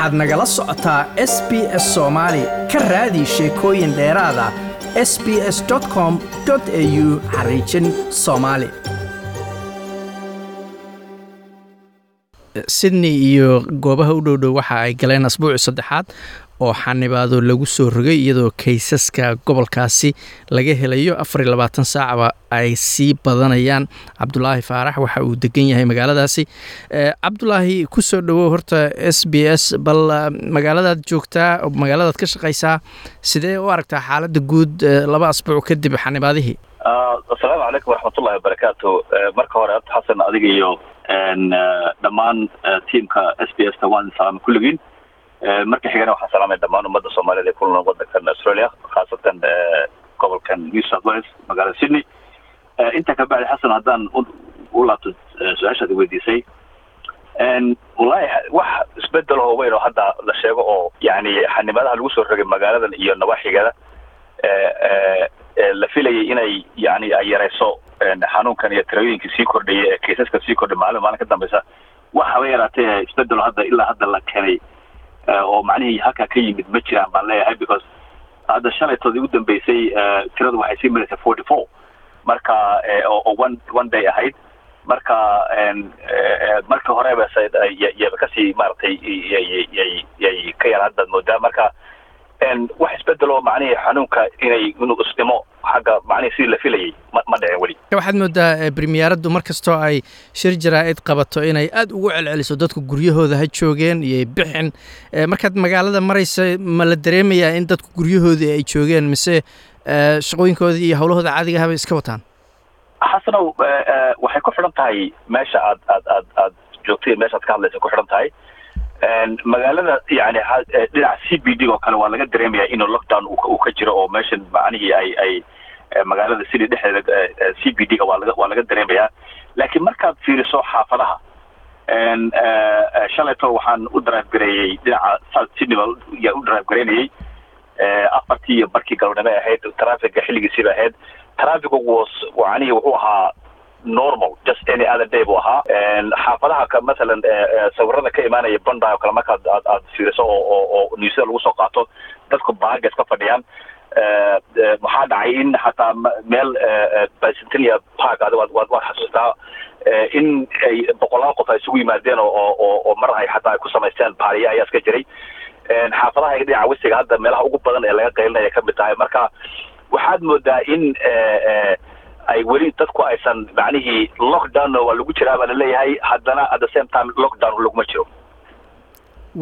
waxaad nagala socotaa s b s soomaali ka raadi sheekooyin dheeraada. S b s com au xariijin soomaali sydney iyo goobaha u dhowdhow waxa ay galeen asbuuci saddexaad oo xanibaado lagu soo rogay iyadoo kaysaska gobolkaasi laga helayo afar iyo labaatan saacba ay sii badanayaan. Cabdulaahi faarax waxa uu degan yahay magaaladaasi. Cabdulaahi ku soo dhowow horta s b s bal magaaladaad joogtaa magaaladaad ka shaqaysaa sidee u aragtaa xaaladda guud laba asbuuc kadib xanibaadihii asalaamu calaykum waraxmatullahi wabarakaatu marka hore abdi xasan adiga iyo dhammaan tiamka s b s ta waan salaamay kulligiin marka xigana waxaan salaamay dhammaan ummadda soomaaliyed ee ku nool wadankan australia khaasatan gobolkan new south wales magaalada sydney. Intaa ka bacdi xasan haddaan u laabto su'aashaad weydiisay wallahi wax isbeddel oo weyn oo hadda la sheego oo yani xanimadaha lagu soo rogay magaaladan iyo nawaaxigeeda la filayay inay yani ay yarayso xanuunkan iyo tirooyinkii sii kordhayay ee kaysaska sii kordhay maalin maalin ka dambeysa wax haba yaraatee isbedelo hadda ilaa hadda la keenay oo macnihii halkaa ka yimid ma jiraan baan leeyahay because hadda shalaytoodii u dambeysay tiradu waxay sii maraysay forty four marka oo one one day ahayd. Marka marka horeba yaba ka sii maaragtay yay yay ka yar haddaad moodaa marka wax isbedelo macnihii xanuunka inay inuu isdhimo xagga macnihii sidii la filayay ma ma dhicin weli. Waxaad moodaa premiyaaraddu mar kastoo ay shir jaraa-id qabato inay aada ugu celceliso dadku guryahooda ha joogeen iyo bixin. Markaad magaalada maraysa ma la dareemayaa in dadku guryahoodii ay joogeen mise shaqooyinkoodii iyo howlahooda caadiga habay iska wataan? Xasanow waxay ku xidhan tahay meesha aad aad aad aad joogtay meeshaad ka hadlaysa ku xidhan tahay magaalada yani dhinaca c b d oo kale waa laga dareemaya inuu lockdown uu ka jiro oo meeshan macnihii ay ay magaalada city dhexdeeda c b d ga waa laga waa laga dareemayaa. Laakiin markaad fiiriso xaafadaha shalayto waxaan u drive gareeyey dhinaca south sydney baa yaa u drive gareynayay afartii iyo barkii galabnimo ahayd trafficga xilligiisiiba ahayd. Traffic was macnihii wuxuu ahaa normal just any other day buu ahaa xaafadaha ka masalan sawirada ka imaanaya banday oo kale markaad aad aad fiiriso oo oo oo newsada lagu soo qaato dadku baagas ka fadhiyaan. Maxaa dhacay in xataa meel bicentennia park ad waad waad waad xasuustaa in ay boqolaal qof ay isugu yimaadeen oo oo mar ay xataa ay ku samaysteen baariya ayaa iska jiray. Xaafadaha iyo dhinaca wesiga hadda meelaha ugu badan ee laga qaylinaya ka mid tahay marka waxaad moodaa in ay weli dadku aysan macnihii lockdown waa lagu jiraa baa la leeyahay haddana at the same time lockdown laguma jiro.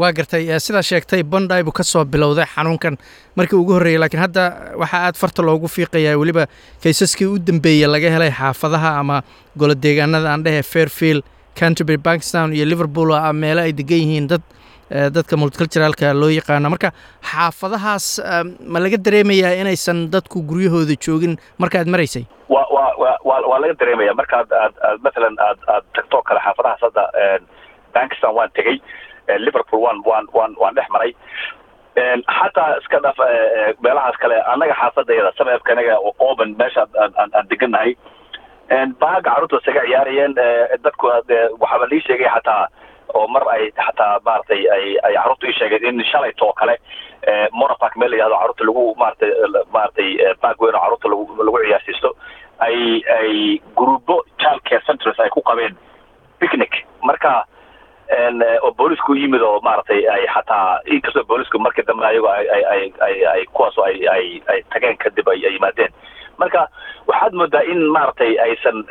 Waa gartay sidaa sheegtay bonday buu ka soo bilowday xanuunkan markii ugu horreeyey laakiin hadda waxaa aad farta loogu fiiqayaa weliba kaysaskii u dambeeyey laga helay xaafadaha ama golo deegaanada aan dhehe fairfield canterbury bankstown iyo liverpool ah meelo ay degan yihiin dad dadka multiculturalka loo yaqaano. Marka xaafadahaas ma laga dareemayaa inaysan dadku guryahooda joogin markaad maraysay waa laga dareemaya markaad aad mathalan aad aad tagtoo kale xaafadahaas hadda bankistan waan tegey liverpool waan waan waan waan dhex maray. Xataa iska dhaf meelahaas kale annaga xaafadayada sameebka anaga oban meesha aan degannahay. Baaga carruurta isaga ciyaarayeen dadku waxaaba lii sheegay xataa oo mar ay xataa maaragtay ay ay carruurta ii sheegeen in shalayto oo kale. Monopark meel la yihahdo carruurta lagu maaratay maaratay baag weyn oo carruurta lagu lagu ciyaarsiisto ay ay gruubo child care centers ay ku qabeen picnic. Marka oo boolisku yimid oo maaragtay ay xataa inkastoo boolisku markii dambe ayagoo ay ay ay ay kuwaasoo ay ay tageen kadib ay yimaadeen. Marka waxaad moodaa in maaragtay aysan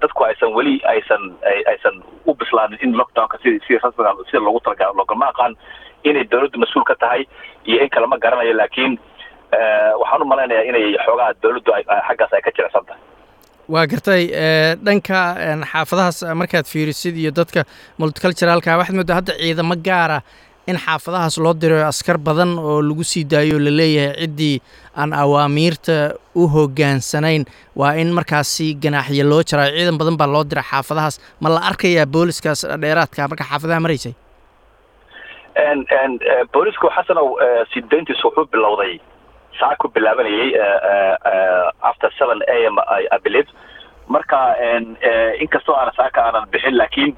dadku aysan weli aysan aysan u bislaanin in lockdownka si si rasmiga sida loogu talagalo loogama aqaan inay dawladdu mas'uul ka tahay iyo in kale ma garanayo laakiin waxaan u malaynayaa inay xoogaha dawladdu xaggaas ay ka jirecsan tahay waa gartay dhanka xaafadahaas markaad fiirisid iyo dadka multiculturalka waxaad moodaa hadda ciidamo gaara in xaafadahaas loo diro askar badan oo lagu sii daayo la leeyahay ciddii aan awaamiirta u hoggaansanayn. Waa in markaasi ganaaxyo loo jaraa ciidan badan baa loo dira xaafadahaas. Ma la arkayaa booliskaas dheeraadka marka xaafadaha maraysay boolisku xasanow sidayntiisu wuxuu bilowday saa ku bilaabanayay after seven a m i believe marka inkastoo aana saaka aanan bixin laakiin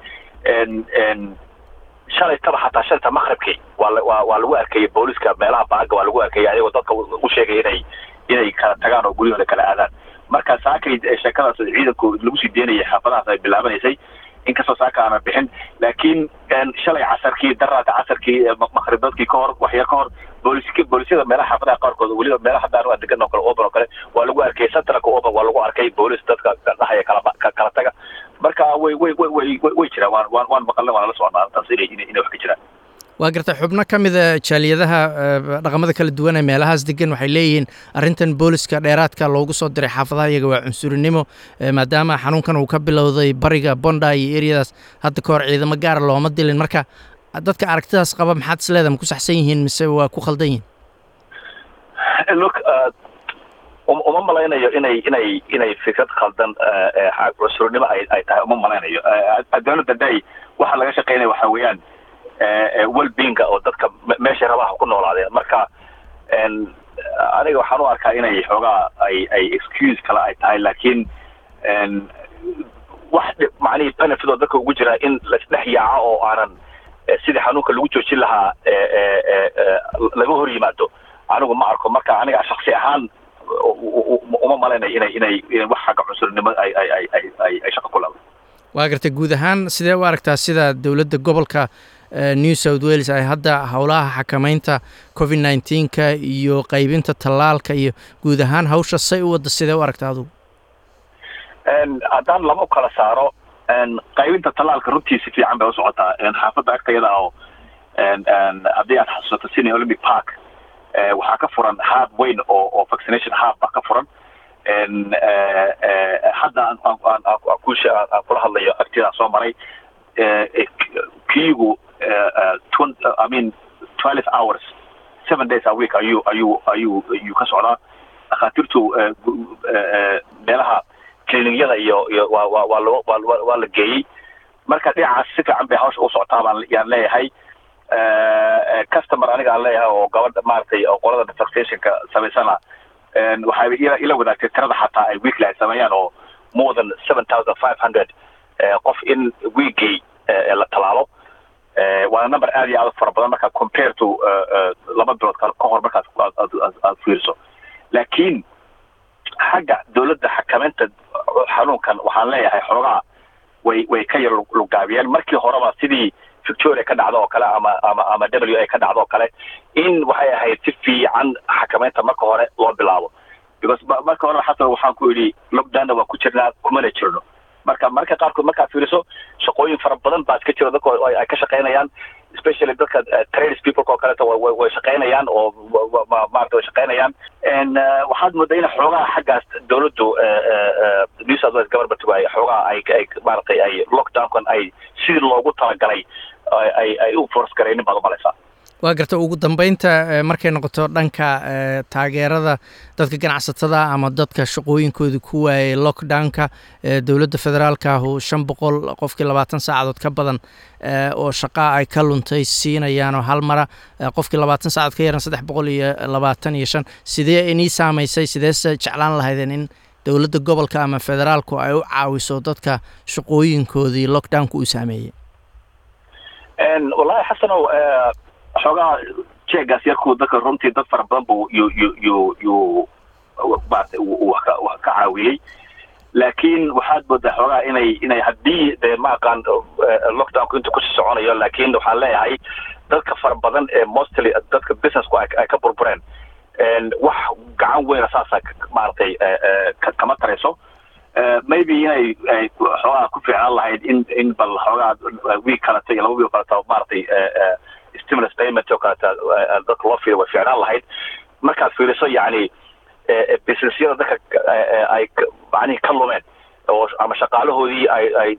shalaytaba xataa shanta maqribkii waa waa lagu arkayay booliska meelaha baaga waa lagu arkayay ayagoo dadka u sheegay inay inay kala tagaan oo guryahooda kala aadaan. Marka saakay sheekadaas ciidanku lagu sii deynayay xaafadahaas ay bilaabanaysay inkastoo saaka aanan bixin. Laakiin shalay casarkii daraada casarkii maqribadkii ka hor waxyar ka hor boolisyada meelaha xaafadaha qaarkood weliba meelaha haddaan waa degan oo kale oban oo kale waa lagu arkay centralka oban waa lagu arkay boolis dadka dhahaya kala kala taga. Marka way way way way way jiraan waan waan waan maqalna waan la socnaa arrintaas inay inay wax ka jiraan. Waa garta xubno ka mida jaaliyadaha dhaqamada kala duwan ee meelahaas degan waxay leeyihiin arrintan booliska dheeraadka loogu soo diray xaafadaha iyaga waa cunsurinimo maadaama xanuunkan uu ka bilowday bariga bonda iyo eryadaas hadda ka hor ciidamo gaara looma dilin. Marka dadka aragtidaas qaba maxaad is leedaha ma ku saxsan yihiin mise waa ku khaldan yihiin? Look uma malaynayo inay inay inay fikrad khaldan cusurnimo ay ay tahay uma malaynayo. Addoonada day waxa laga shaqeynaya waxa weeyaan welbeinga oo dadka meesha rabaha ku noolaadeen marka aniga waxaan u arkaa inay xoogaa ay ay excuse kale ay tahay laakiin wax macnihii benefit oo dadka ugu jira in laisdhex yaaco oo aanan sidii xanuunka lagu joojin lahaa laga hor yimaado. Anigu ma arko marka aniga shaksi ahaan uma malaynayo inay inay inay wax xagga cunsurnimo ay ay ay ay ay shaqo ku leedahay waa gartay guud ahaan sidee u aragtaa sida dowladda gobolka new south wales ay hadda howlaha xakamaynta covid nineteenka iyo qaybinta tallaalka iyo guud ahaan hawsha say u wadda sidee u aragtaa adugu? Haddaan lama u kala saaro qaybinta tallaalka runtii si fiican bay u socotaa. Xaafadda agtayada oo haddii aad xasuusato sydney olympic park waxaa ka furan hab weyn oo oo vaccination hab baa ka furan. Hadda aan twelve hours seven days a week clinigyada iyo iyo waa la geeyey. Marka dhinacaas si fiican bay hawsha u socotaa baan leeyahay. Customer aniga aan leeyahay oo gabadha maaragtay oo qolada vaccinationka samaysana waxay ila wadaagtay tirada xataa ay weekly ay sameeyaan oo more than seven thousand five hundred qof in weekgii la talaalo. Waana number aad iyo aad u fara badan markaa compare to laba bilood ka hor markaad aad fiiriso. Laakiin xagga dowladda xakamaynta xanuunkan waxaan leeyahay xoogaa way way ka yar lugaabiyeen markii horeba sidii victoria ka dhacdo oo kale ama ama ama w a ka dhacdo oo kale in waxay ahayd si fiican xakamaynta marka hore loo bilaabo. Because marka hore xataa waxaan ku yidhi lockdownna waa ku jirnaa kumana jirno marka marka qaarkood markaad fiiriso shaqooyin fara badan baa iska jiro dadka ay ka shaqaynayaan especially dadka trades people oo kaleeto way shaqaynayaan oo maarata way shaqaynayaan waxaad moodaa in xoogaha xaggaas dowladdu new south wales government ay xoogaha ay ay ay lockdownkan ay sidii loogu talagalay ay ay u force garaynin baad umalaysaa waa garta ugu dambeynta markay noqoto dhanka taageerada dadka ganacsatada ama dadka shaqooyinkooda ku waayay lockdownka dowladda federaalka ahu shan boqol qofkii labaatan saacadood ka badan oo shaqaa ay ka luntay siinayaanoo hal mara qofkii labaatan saacadood ka yaran saddex boqol iyo labaatan iyo shan. Sidee inii saamaysay sideese jeclaan lahaydeen in dowladda gobolka ama federaalku ay u caawiso dadka shaqooyinkoodii lockdownka uu saameeyey wallahi xasanow xoogaha jeegaas yarku dadka runtii dad fara badan yu yu maarata wax ka caawiyey. Laakiin waxaad moodaa xoogaha inay inay haddii dee ma aqaan lockdownku inta ku sii soconayo laakiin waxaan leeyahay dadka fara badan ee mostly dadka businessku ay ka burbureen. Wax gacan weyna saasa maaragtay kama tarayso. Maybe inay ay xoogaha ku fiicnaan lahayd in in bal xoogaha wiig kaleta iyo laba wiig kaleta maaragtay stimulus payment oo kaleta dadka loo fiiriyo way fiicnaan lahayd markaad fiiriso yacni businessyada dadka ay macnihii ka lumeen oo ama shaqaalahoodii ay ay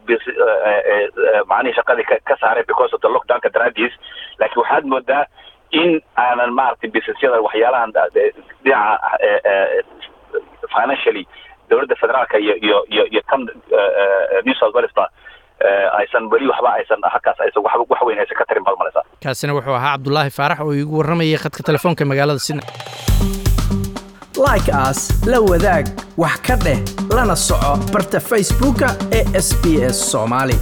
macnihii shaqadii ka saareen because of the lockdownka daraadiis laakiin waxaad moodaa in aanan maaragtay businessyada waxyaalahan dhinaca financially dowladda federaalka iyo iyo iyo iyo kan new south wales ba aysan weli waxba aysan halkaas aysan wax wax weyn aysan ka tarin baad malaysaa kaasina wuxuu ahaa cabdulaahi faarax oo iigu warramayay khadka telefoonka magaalada sydney like as la wadaag wax ka dheh lana soco barta facebooka ee sb s soomaali